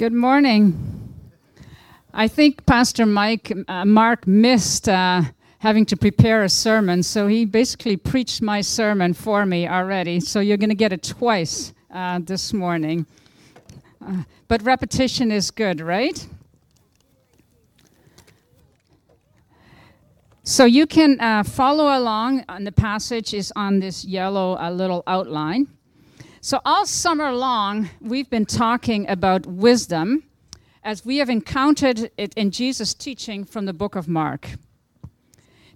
Good morning. I think Pastor Mike uh, Mark missed uh, having to prepare a sermon, so he basically preached my sermon for me already. So you're going to get it twice uh, this morning. Uh, but repetition is good, right? So you can uh, follow along, and the passage is on this yellow uh, little outline. So, all summer long, we've been talking about wisdom as we have encountered it in Jesus' teaching from the book of Mark.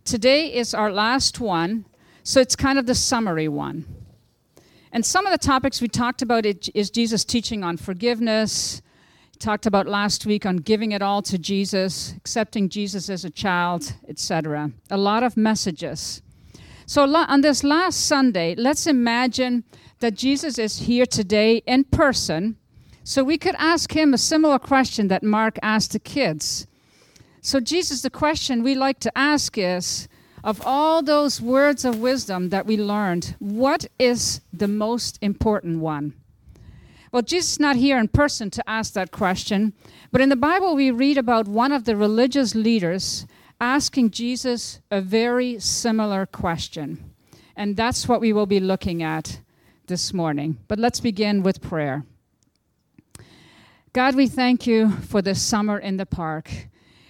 Today is our last one, so it's kind of the summary one. And some of the topics we talked about is Jesus' teaching on forgiveness. talked about last week on giving it all to Jesus, accepting Jesus as a child, etc. A lot of messages. So on this last Sunday, let's imagine that Jesus is here today in person, so we could ask him a similar question that Mark asked the kids. So, Jesus, the question we like to ask is of all those words of wisdom that we learned, what is the most important one? Well, Jesus is not here in person to ask that question, but in the Bible we read about one of the religious leaders asking Jesus a very similar question. And that's what we will be looking at this morning. But let's begin with prayer. God, we thank you for this summer in the park.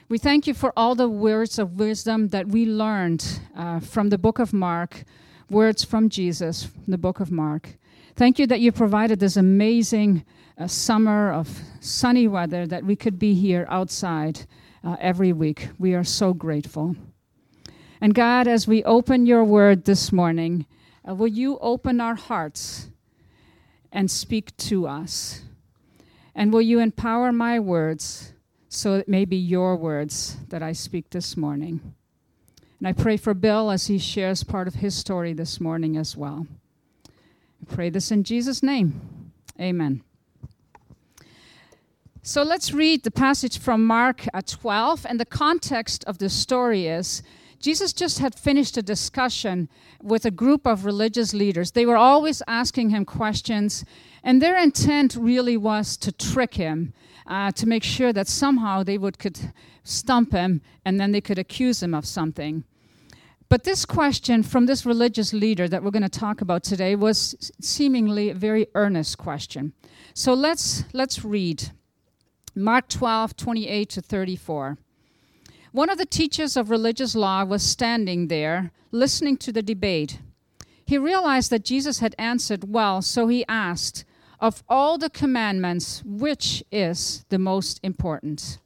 We thank you for all the words of wisdom that we learned uh, from the book of Mark, words from Jesus, from the book of Mark. Thank you that you provided this amazing uh, summer of sunny weather that we could be here outside uh, every week. We are so grateful. And God, as we open your word this morning, uh, will you open our hearts and speak to us? And will you empower my words so it may be your words that I speak this morning? And I pray for Bill as he shares part of his story this morning as well. I pray this in Jesus' name. Amen. So let's read the passage from Mark uh, 12. And the context of the story is Jesus just had finished a discussion with a group of religious leaders. They were always asking him questions, and their intent really was to trick him, uh, to make sure that somehow they would could stump him, and then they could accuse him of something. But this question from this religious leader that we're going to talk about today was seemingly a very earnest question. So let's let's read Mark 12, 28 to 34. One of the teachers of religious law was standing there, listening to the debate. He realized that Jesus had answered well, so he asked, Of all the commandments, which is the most important?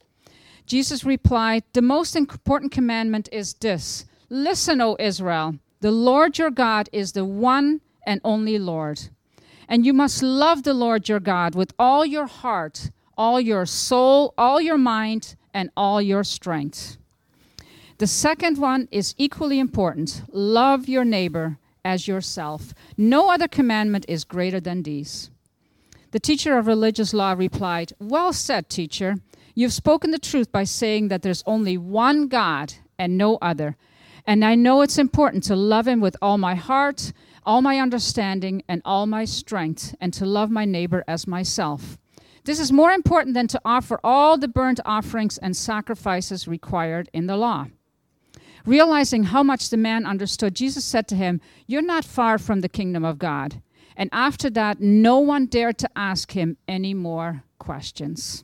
Jesus replied, The most important commandment is this Listen, O Israel, the Lord your God is the one and only Lord. And you must love the Lord your God with all your heart, all your soul, all your mind, and all your strength. The second one is equally important love your neighbor as yourself. No other commandment is greater than these. The teacher of religious law replied, Well said, teacher. You've spoken the truth by saying that there's only one God and no other. And I know it's important to love him with all my heart, all my understanding, and all my strength, and to love my neighbor as myself. This is more important than to offer all the burnt offerings and sacrifices required in the law. Realizing how much the man understood, Jesus said to him, You're not far from the kingdom of God. And after that, no one dared to ask him any more questions.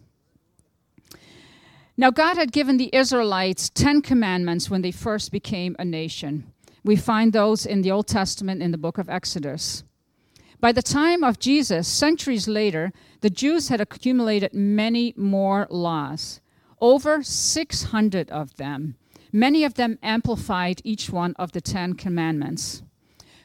Now, God had given the Israelites 10 commandments when they first became a nation. We find those in the Old Testament in the book of Exodus. By the time of Jesus, centuries later, the Jews had accumulated many more laws, over 600 of them Many of them amplified each one of the Ten Commandments.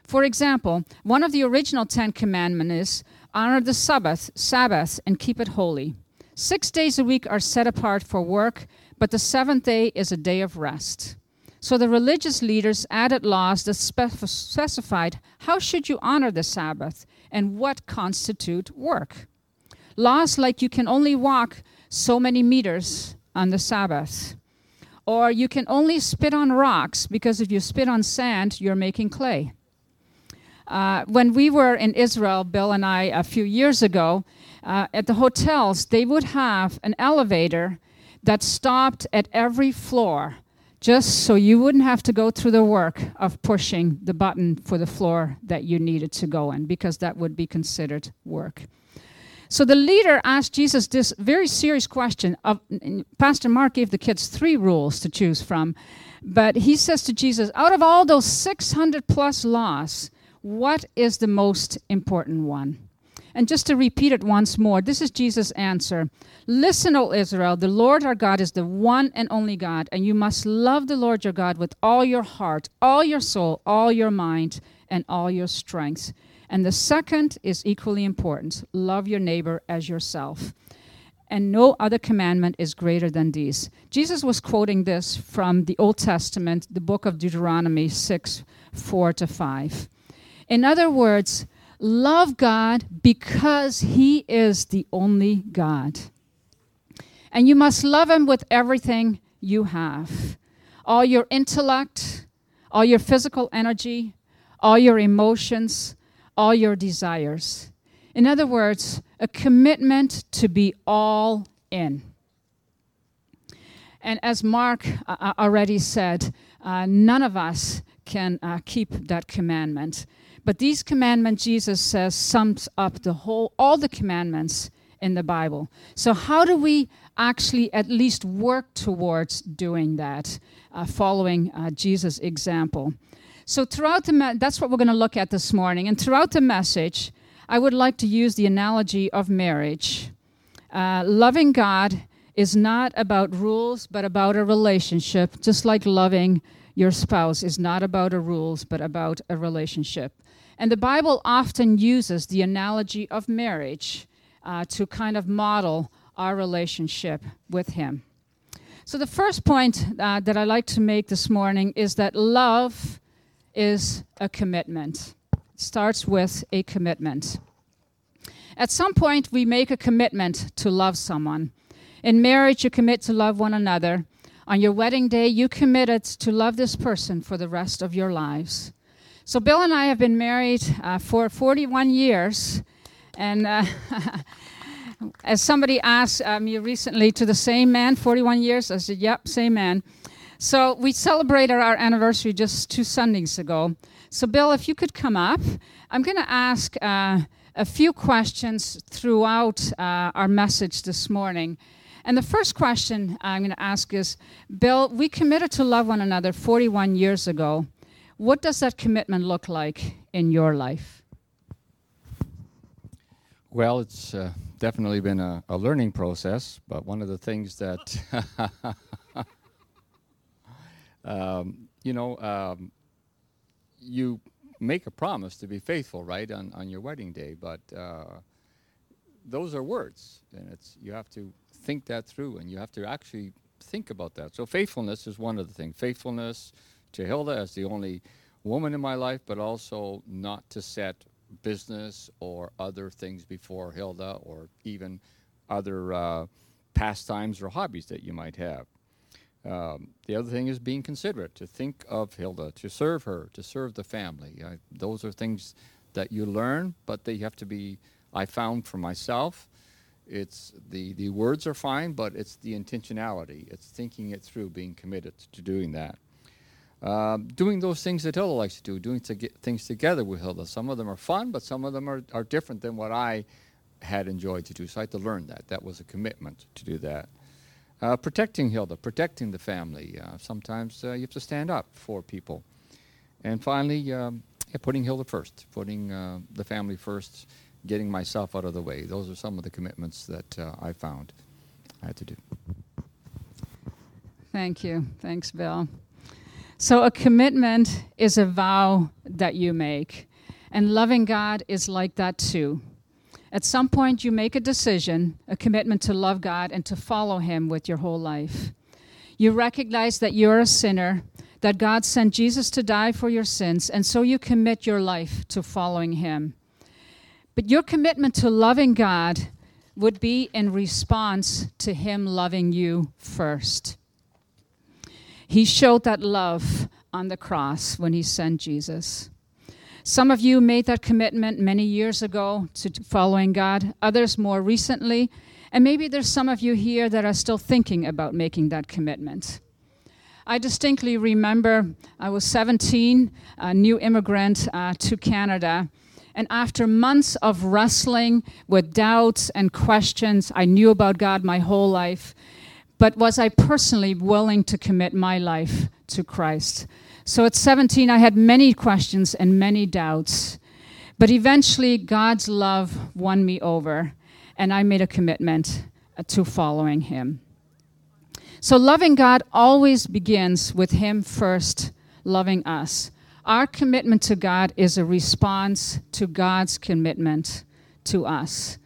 For example, one of the original Ten Commandments is honor the Sabbath, Sabbath, and keep it holy. Six days a week are set apart for work, but the seventh day is a day of rest. So the religious leaders added laws that specified how should you honor the Sabbath and what constitute work. Laws like you can only walk so many meters on the Sabbath. Or you can only spit on rocks because if you spit on sand, you're making clay. Uh, when we were in Israel, Bill and I, a few years ago, Uh, at the hotels, they would have an elevator that stopped at every floor just so you wouldn't have to go through the work of pushing the button for the floor that you needed to go in, because that would be considered work. So the leader asked Jesus this very serious question. Of, Pastor Mark gave the kids three rules to choose from, but he says to Jesus, out of all those 600 plus laws, what is the most important one? And just to repeat it once more, this is Jesus' answer. Listen, O Israel, the Lord our God is the one and only God, and you must love the Lord your God with all your heart, all your soul, all your mind, and all your strength. And the second is equally important love your neighbor as yourself. And no other commandment is greater than these. Jesus was quoting this from the Old Testament, the book of Deuteronomy 6 4 to 5. In other words, love God because He is the only God. And you must love Him with everything you have all your intellect, all your physical energy, all your emotions, all your desires. In other words, a commitment to be all in. And as Mark uh, uh already said, uh, none of us can uh, keep that commandment. But these commandments, Jesus says, sums up the whole, all the commandments in the Bible. So, how do we actually at least work towards doing that, uh, following uh, Jesus' example? So, throughout the me- that's what we're going to look at this morning. And throughout the message, I would like to use the analogy of marriage. Uh, loving God is not about rules, but about a relationship, just like loving your spouse is not about a rules, but about a relationship. And the Bible often uses the analogy of marriage uh, to kind of model our relationship with Him. So, the first point uh, that I like to make this morning is that love is a commitment. It starts with a commitment. At some point, we make a commitment to love someone. In marriage, you commit to love one another. On your wedding day, you committed to love this person for the rest of your lives. So, Bill and I have been married uh, for 41 years. And uh, as somebody asked me recently to the same man, 41 years, I said, Yep, same man. So, we celebrated our anniversary just two Sundays ago. So, Bill, if you could come up, I'm going to ask uh, a few questions throughout uh, our message this morning. And the first question I'm going to ask is Bill, we committed to love one another 41 years ago. What does that commitment look like in your life? Well, it's uh, definitely been a, a, learning process, but one of the things that, um, you know, um, you make a promise to be faithful, right, on, on your wedding day, but uh, those are words, and it's you have to think that through, and you have to actually think about that. So faithfulness is one of the things. Faithfulness to Hilda as the only woman in my life, but also not to set business or other things before Hilda or even other uh, pastimes or hobbies that you might have. Um, the other thing is being considerate, to think of Hilda, to serve her, to serve the family. I, those are things that you learn, but they have to be, I found for myself, it's the, the words are fine, but it's the intentionality. It's thinking it through, being committed to doing that. Um, doing those things that Hilda likes to do, doing to things together with Hilda. Some of them are fun, but some of them are, are different than what I had enjoyed to do. So I had to learn that. That was a commitment to do that. Uh, protecting Hilda, protecting the family. Uh, sometimes uh, you have to stand up for people. And finally, um, yeah, putting Hilda first, putting uh, the family first, getting myself out of the way. Those are some of the commitments that uh, I found I had to do. Thank you. Thanks, Bill. So, a commitment is a vow that you make. And loving God is like that too. At some point, you make a decision, a commitment to love God and to follow Him with your whole life. You recognize that you're a sinner, that God sent Jesus to die for your sins, and so you commit your life to following Him. But your commitment to loving God would be in response to Him loving you first. He showed that love on the cross when he sent Jesus. Some of you made that commitment many years ago to following God, others more recently, and maybe there's some of you here that are still thinking about making that commitment. I distinctly remember I was 17, a new immigrant uh, to Canada. And after months of wrestling with doubts and questions, I knew about God my whole life. But was I personally willing to commit my life to Christ? So at 17, I had many questions and many doubts. But eventually, God's love won me over, and I made a commitment uh, to following Him. So, loving God always begins with Him first loving us. Our commitment to God is a response to God's commitment to us.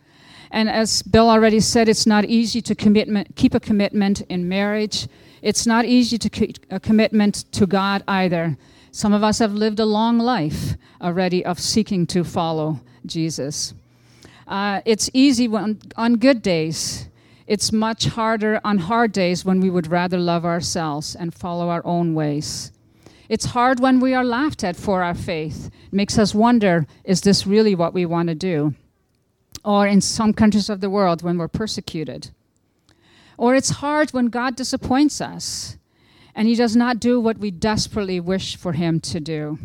And as Bill already said, it's not easy to commitment, keep a commitment in marriage. It's not easy to keep a commitment to God either. Some of us have lived a long life already of seeking to follow Jesus. Uh, it's easy when, on good days. It's much harder on hard days when we would rather love ourselves and follow our own ways. It's hard when we are laughed at for our faith. It makes us wonder is this really what we want to do? Or in some countries of the world when we're persecuted. Or it's hard when God disappoints us and He does not do what we desperately wish for Him to do.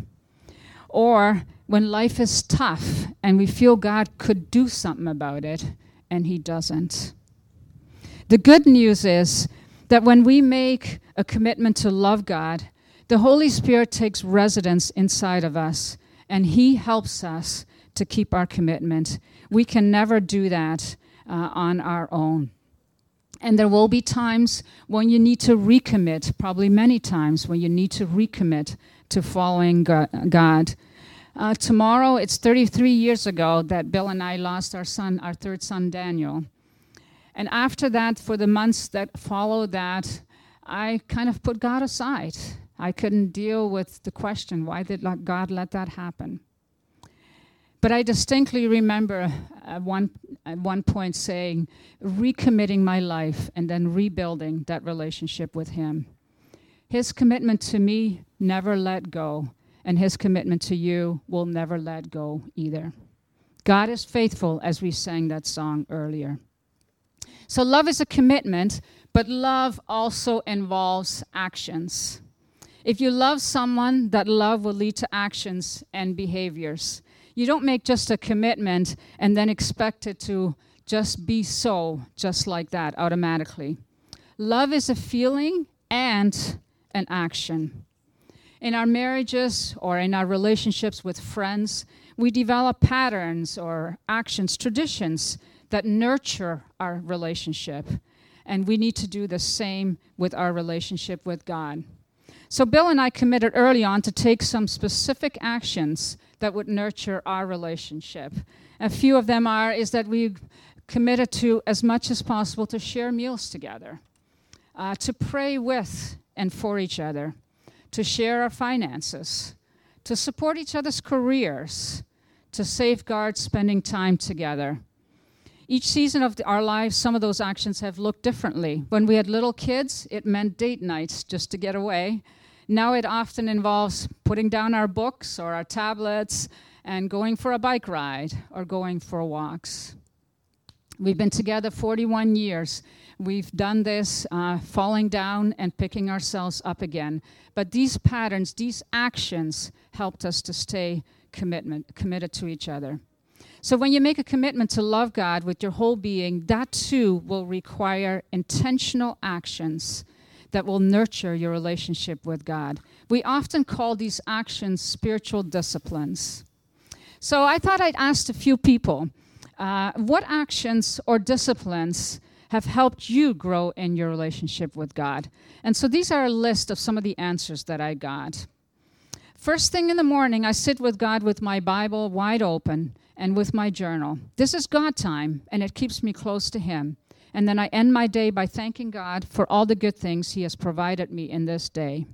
Or when life is tough and we feel God could do something about it and He doesn't. The good news is that when we make a commitment to love God, the Holy Spirit takes residence inside of us and He helps us to keep our commitment. We can never do that uh, on our own. And there will be times when you need to recommit, probably many times when you need to recommit to following God. Uh, tomorrow, it's 33 years ago that Bill and I lost our son, our third son, Daniel. And after that, for the months that followed that, I kind of put God aside. I couldn't deal with the question why did God let that happen? But I distinctly remember at one, at one point saying, recommitting my life and then rebuilding that relationship with Him. His commitment to me never let go, and His commitment to you will never let go either. God is faithful, as we sang that song earlier. So, love is a commitment, but love also involves actions. If you love someone, that love will lead to actions and behaviors. You don't make just a commitment and then expect it to just be so, just like that, automatically. Love is a feeling and an action. In our marriages or in our relationships with friends, we develop patterns or actions, traditions that nurture our relationship. And we need to do the same with our relationship with God. So, Bill and I committed early on to take some specific actions that would nurture our relationship. A few of them are is that we committed to, as much as possible, to share meals together, uh, to pray with and for each other, to share our finances, to support each other's careers, to safeguard spending time together each season of our lives, some of those actions have looked differently. When we had little kids, it meant date nights just to get away. Now it often involves putting down our books or our tablets and going for a bike ride or going for walks. We've been together 41 years. We've done this uh, falling down and picking ourselves up again. But these patterns, these actions helped us to stay commitment, committed to each other. So when you make a commitment to love God with your whole being, that too will require intentional actions that will nurture your relationship with God. We often call these actions spiritual disciplines. So I thought I'd ask a few people uh, what actions or disciplines have helped you grow in your relationship with God? And so these are a list of some of the answers that I got. First thing in the morning, I sit with God with my Bible wide open and with my journal. This is God time, and it keeps me close to Him. And then I end my day by thanking God for all the good things He has provided me in this day.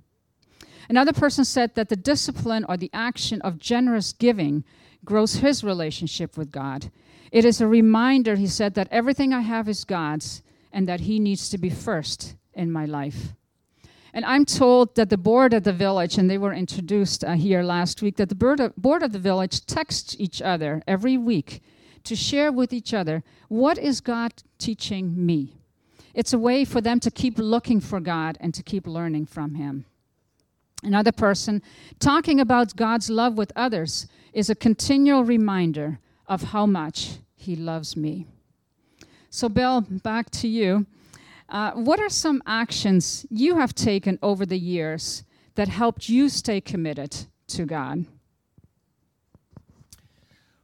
Another person said that the discipline or the action of generous giving grows his relationship with God. It is a reminder, he said, that everything I have is God's and that He needs to be first in my life. And I'm told that the board of the village, and they were introduced uh, here last week, that the board of, board of the village texts each other every week to share with each other what is God teaching me. It's a way for them to keep looking for God and to keep learning from Him. Another person talking about God's love with others is a continual reminder of how much He loves me. So, Bill, back to you. Uh, what are some actions you have taken over the years that helped you stay committed to God?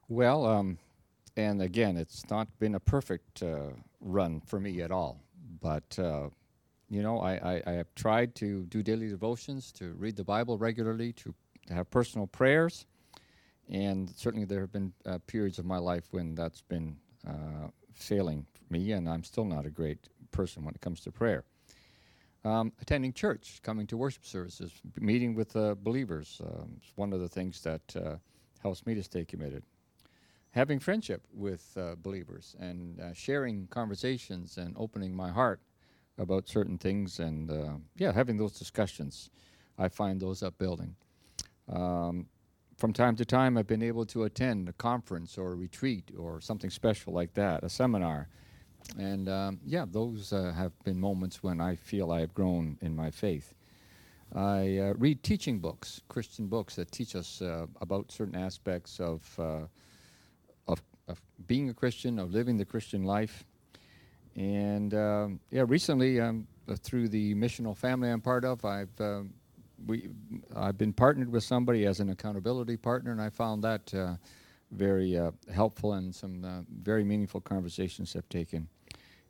Well, um, and again, it's not been a perfect uh, run for me at all. But, uh, you know, I, I, I, have tried to do daily devotions, to read the Bible regularly, to, to have personal prayers. And certainly there have been uh, periods of my life when that's been uh, failing me, and I'm still not a great person when it comes to prayer. Um, attending church, coming to worship services, meeting with uh, believers um, is one of the things that uh, helps me to stay committed. Having friendship with uh, believers and uh, sharing conversations and opening my heart about certain things and uh, yeah, having those discussions, I find those upbuilding. Um, from time to time, I've been able to attend a conference or a retreat or something special like that, a seminar and um, yeah, those uh, have been moments when I feel I have grown in my faith. I uh, read teaching books, Christian books that teach us uh, about certain aspects of, of, being a Christian, of living the Christian life. And um, yeah, recently, um, uh, through the missional family I'm part of, I've um, we I've been partnered with somebody as an accountability partner, and I found that uh, very uh, helpful and some uh, very meaningful conversations have taken.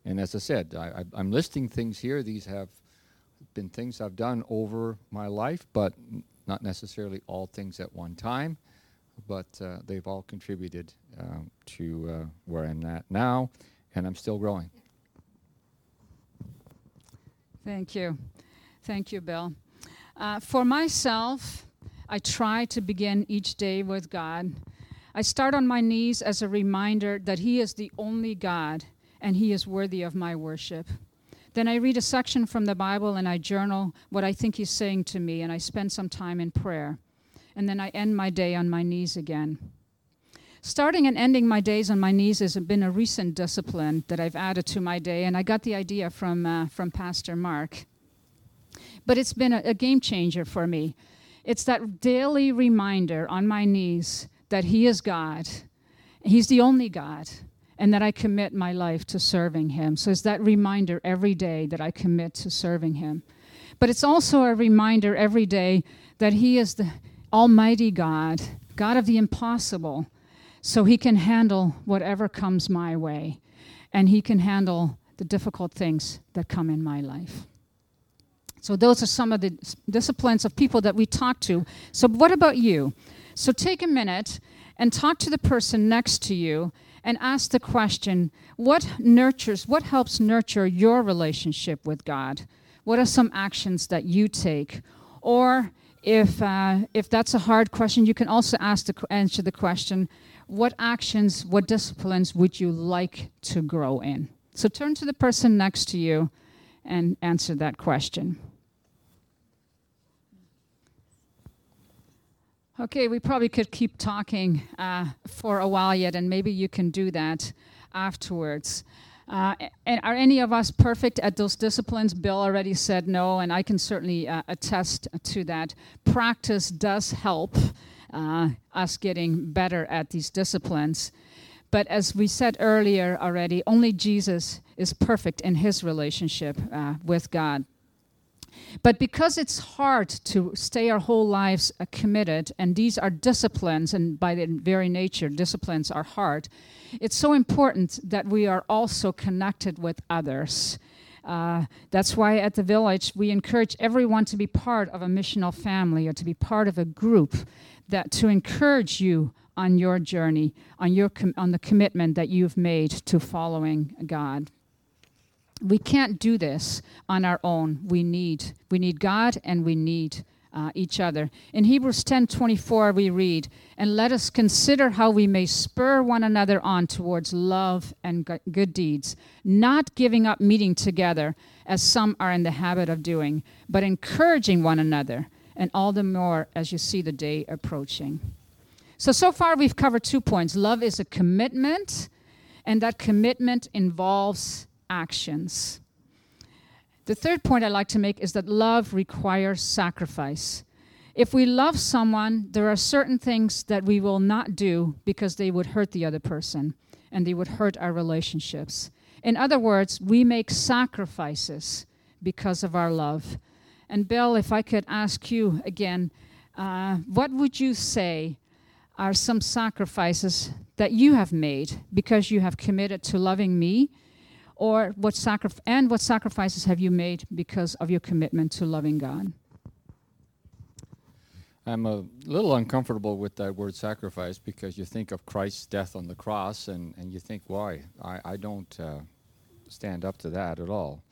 And as I said, I, am listing things here. These have been things I've done over my life, but not necessarily all things at one time. But uh, they've all contributed um, to uh, where I'm at now, and I'm still growing. Thank you. Thank you, Bill. Uh, for myself, I try to begin each day with God I start on my knees as a reminder that He is the only God and He is worthy of my worship. Then I read a section from the Bible and I journal what I think He's saying to me, and I spend some time in prayer. And then I end my day on my knees again. Starting and ending my days on my knees has been a recent discipline that I've added to my day, and I got the idea from, uh, from Pastor Mark. But it's been a, a game changer for me. It's that daily reminder on my knees that He is God, He's the only God, and that I commit my life to serving Him. So it's that reminder every day that I commit to serving Him. But it's also a reminder every day that He is the Almighty God, God of the impossible, so He can handle whatever comes my way, and He can handle the difficult things that come in my life. So, those are some of the disciplines of people that we talk to. So, what about you? So take a minute and talk to the person next to you and ask the question what nurtures, what helps nurture your relationship with God? What are some actions that you take? Or if, uh, if that's a hard question, you can also ask the, answer the question what actions, what disciplines would you like to grow in? So turn to the person next to you and answer that question. Okay, we probably could keep talking uh, for a while yet, and maybe you can do that afterwards. Uh, and are any of us perfect at those disciplines? Bill already said no, and I can certainly uh, attest to that. Practice does help uh, us getting better at these disciplines. But as we said earlier already, only Jesus is perfect in his relationship uh, with God. But because it's hard to stay our whole lives uh, committed, and these are disciplines, and by their very nature, disciplines are hard, it's so important that we are also connected with others. Uh, that's why at the village we encourage everyone to be part of a missional family or to be part of a group that to encourage you on your journey, on your com- on the commitment that you've made to following God we can't do this on our own. We need we need God and we need uh, each other. In Hebrews 10:24 we read, "And let us consider how we may spur one another on towards love and good deeds, not giving up meeting together as some are in the habit of doing, but encouraging one another, and all the more as you see the day approaching." So so far we've covered two points. Love is a commitment, and that commitment involves actions. The third point I'd like to make is that love requires sacrifice. If we love someone, there are certain things that we will not do because they would hurt the other person and they would hurt our relationships. In other words, we make sacrifices because of our love. And Bill, if I could ask you again, uh, what would you say are some sacrifices that you have made because you have committed to loving me or what sacrif- and what sacrifices have you made because of your commitment to loving God? I'm a little uncomfortable with that word sacrifice because you think of Christ's death on the cross and, and you think, why? I, I don't uh, stand up to that at all.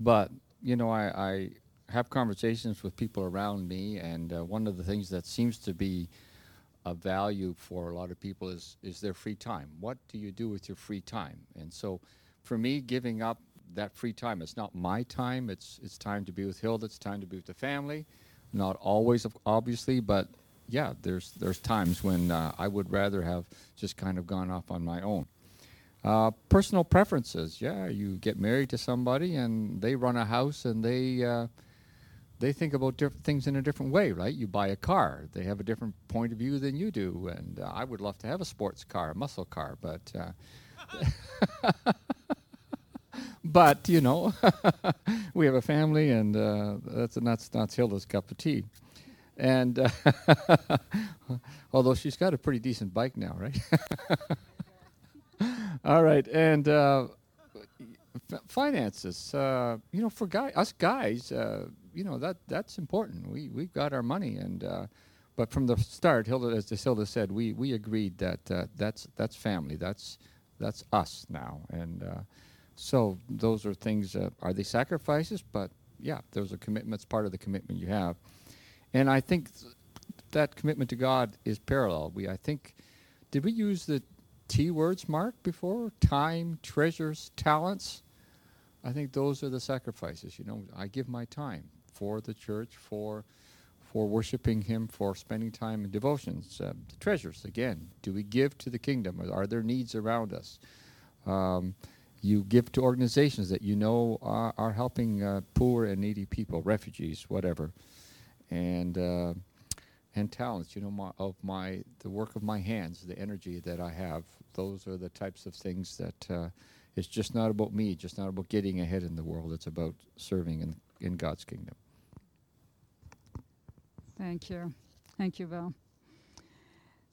But, you know, I, I have conversations with people around me, and uh, one of the things that seems to be of value for a lot of people is, is their free time. What do you do with your free time? And so for me, giving up that free time, it's not my time. It's it's time to be with Hilda. It's time to be with the family. Not always, obviously, but yeah, there's there's times when uh, I would rather have just kind of gone off on my own. Uh, personal preferences, yeah, you get married to somebody and they run a house and they uh, they think about different things in a different way, right? You buy a car, they have a different point of view than you do, and uh, I would love to have a sports car, a muscle car, but. Uh, but you know, we have a family, and uh, that's that's that's Hilda's cup of tea. And uh, although she's got a pretty decent bike now, right? All right, and uh, f- finances. Uh, you know, for guy us guys, uh, you know that that's important. We we've got our money, and uh, but from the start, Hilda, as Hilda said, we we agreed that that's that's family. That's that's us now, and so those are things. Uh, are they sacrifices? But yeah, those are commitments. Part of the commitment you have, and I think th- that commitment to God is parallel. We, I think, did we use the T words, Mark, before? Time, treasures, talents. I think those are the sacrifices. You know, I give my time for the church, for for worshiping Him, for spending time in devotions. Uh, the treasures again. Do we give to the kingdom? Are there needs around us? Um, you give to organizations that you know are, are helping uh, poor and needy people, refugees, whatever, and uh, and talents. You know, my, of my the work of my hands, the energy that I have. Those are the types of things that uh, it's just not about me, just not about getting ahead in the world. It's about serving in in God's kingdom. Thank you, thank you, Bill.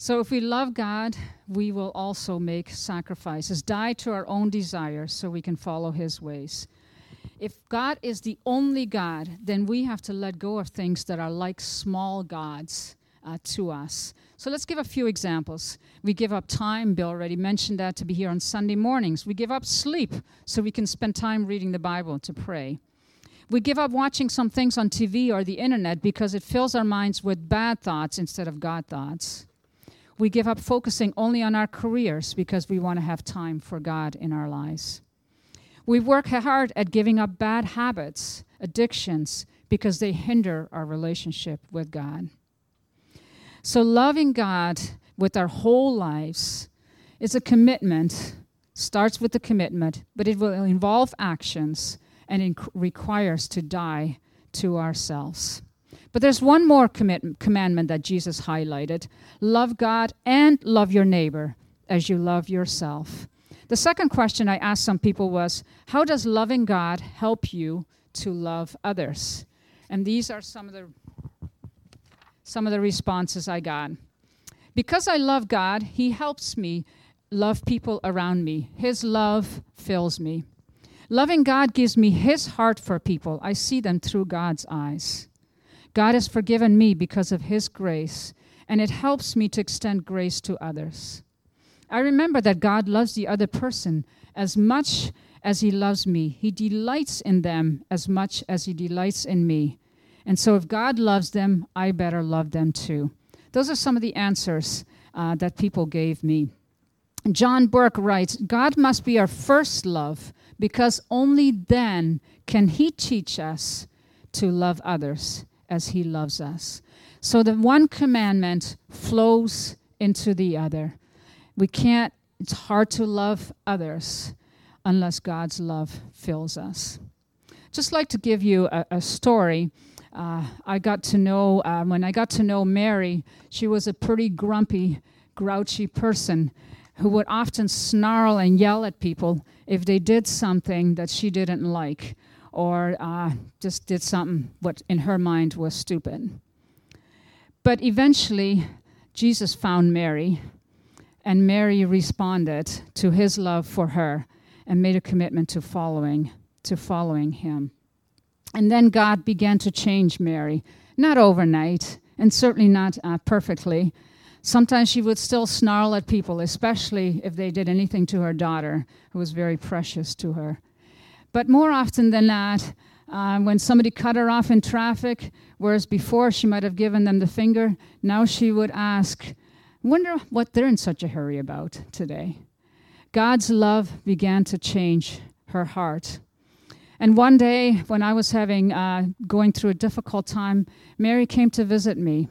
So, if we love God, we will also make sacrifices, die to our own desires so we can follow His ways. If God is the only God, then we have to let go of things that are like small gods uh, to us. So, let's give a few examples. We give up time, Bill already mentioned that, to be here on Sunday mornings. We give up sleep so we can spend time reading the Bible to pray. We give up watching some things on TV or the internet because it fills our minds with bad thoughts instead of God thoughts. We give up focusing only on our careers because we want to have time for God in our lives. We work hard at giving up bad habits, addictions, because they hinder our relationship with God. So, loving God with our whole lives is a commitment, starts with the commitment, but it will involve actions and it requires to die to ourselves. But there's one more commit- commandment that Jesus highlighted love God and love your neighbor as you love yourself. The second question I asked some people was How does loving God help you to love others? And these are some of the some of the responses I got. Because I love God, He helps me love people around me. His love fills me. Loving God gives me His heart for people. I see them through God's eyes. God has forgiven me because of His grace, and it helps me to extend grace to others. I remember that God loves the other person as much as He loves me. He delights in them as much as He delights in me. And so if God loves them, I better love them too. Those are some of the answers uh, that people gave me. John Burke writes God must be our first love because only then can He teach us to love others as He loves us. So the one commandment flows into the other. We can't, it's hard to love others unless God's love fills us. Just like to give you a, a story. Uh, I got to know, uh, when I got to know Mary, she was a pretty grumpy, grouchy person who would often snarl and yell at people if they did something that she didn't like or uh, just did something what in her mind was stupid. But eventually, Jesus found Mary, and Mary responded to his love for her and made a commitment to following to following him. And then God began to change Mary, not overnight, and certainly not uh, perfectly. Sometimes she would still snarl at people, especially if they did anything to her daughter, who was very precious to her. But more often than not, uh, when somebody cut her off in traffic, whereas before she might have given them the finger, now she would ask, Wonder what they're in such a hurry about today. God's love began to change her heart. And one day, when I was having uh, going through a difficult time, Mary came to visit me.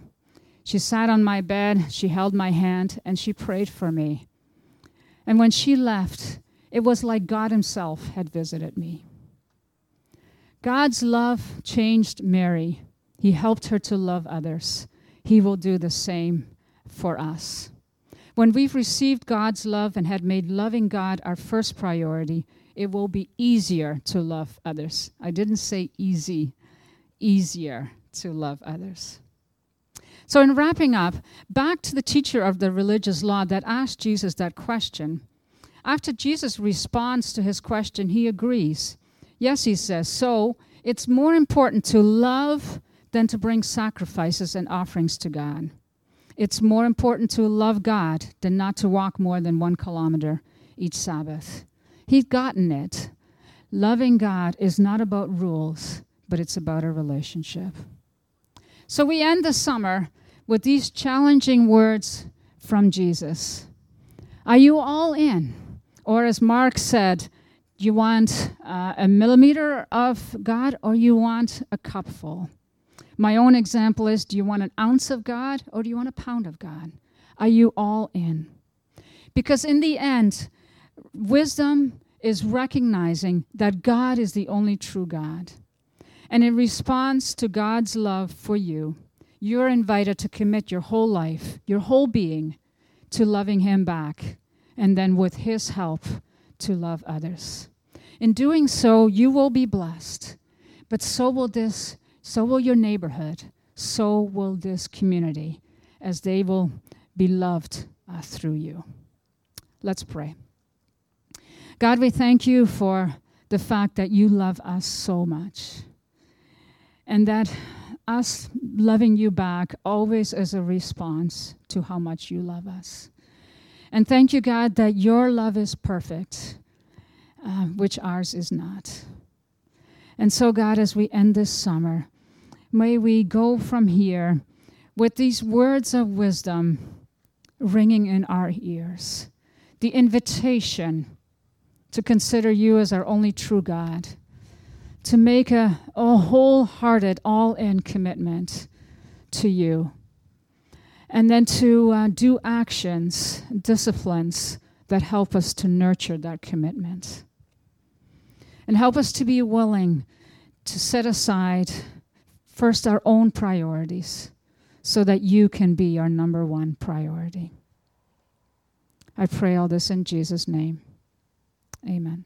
She sat on my bed, she held my hand, and she prayed for me. And when she left, it was like God Himself had visited me. God's love changed Mary. He helped her to love others. He will do the same for us. When we've received God's love and had made loving God our first priority, it will be easier to love others. I didn't say easy, easier to love others. So, in wrapping up, back to the teacher of the religious law that asked Jesus that question. After Jesus responds to his question, he agrees. Yes, he says, so it's more important to love than to bring sacrifices and offerings to God. It's more important to love God than not to walk more than one kilometer each Sabbath. He's gotten it. Loving God is not about rules, but it's about a relationship. So we end the summer with these challenging words from Jesus Are you all in? Or as Mark said, you want uh, a millimeter of God or you want a cupful? My own example is do you want an ounce of God or do you want a pound of God? Are you all in? Because in the end, Wisdom is recognizing that God is the only true God. And in response to God's love for you, you're invited to commit your whole life, your whole being, to loving Him back, and then with His help, to love others. In doing so, you will be blessed, but so will this, so will your neighborhood, so will this community, as they will be loved uh, through you. Let's pray. God, we thank you for the fact that you love us so much. And that us loving you back always is a response to how much you love us. And thank you, God, that your love is perfect, uh, which ours is not. And so, God, as we end this summer, may we go from here with these words of wisdom ringing in our ears, the invitation to consider you as our only true God, to make a, a wholehearted, all in commitment to you, and then to uh, do actions, disciplines that help us to nurture that commitment. And help us to be willing to set aside first our own priorities so that you can be our number one priority. I pray all this in Jesus' name. Amen.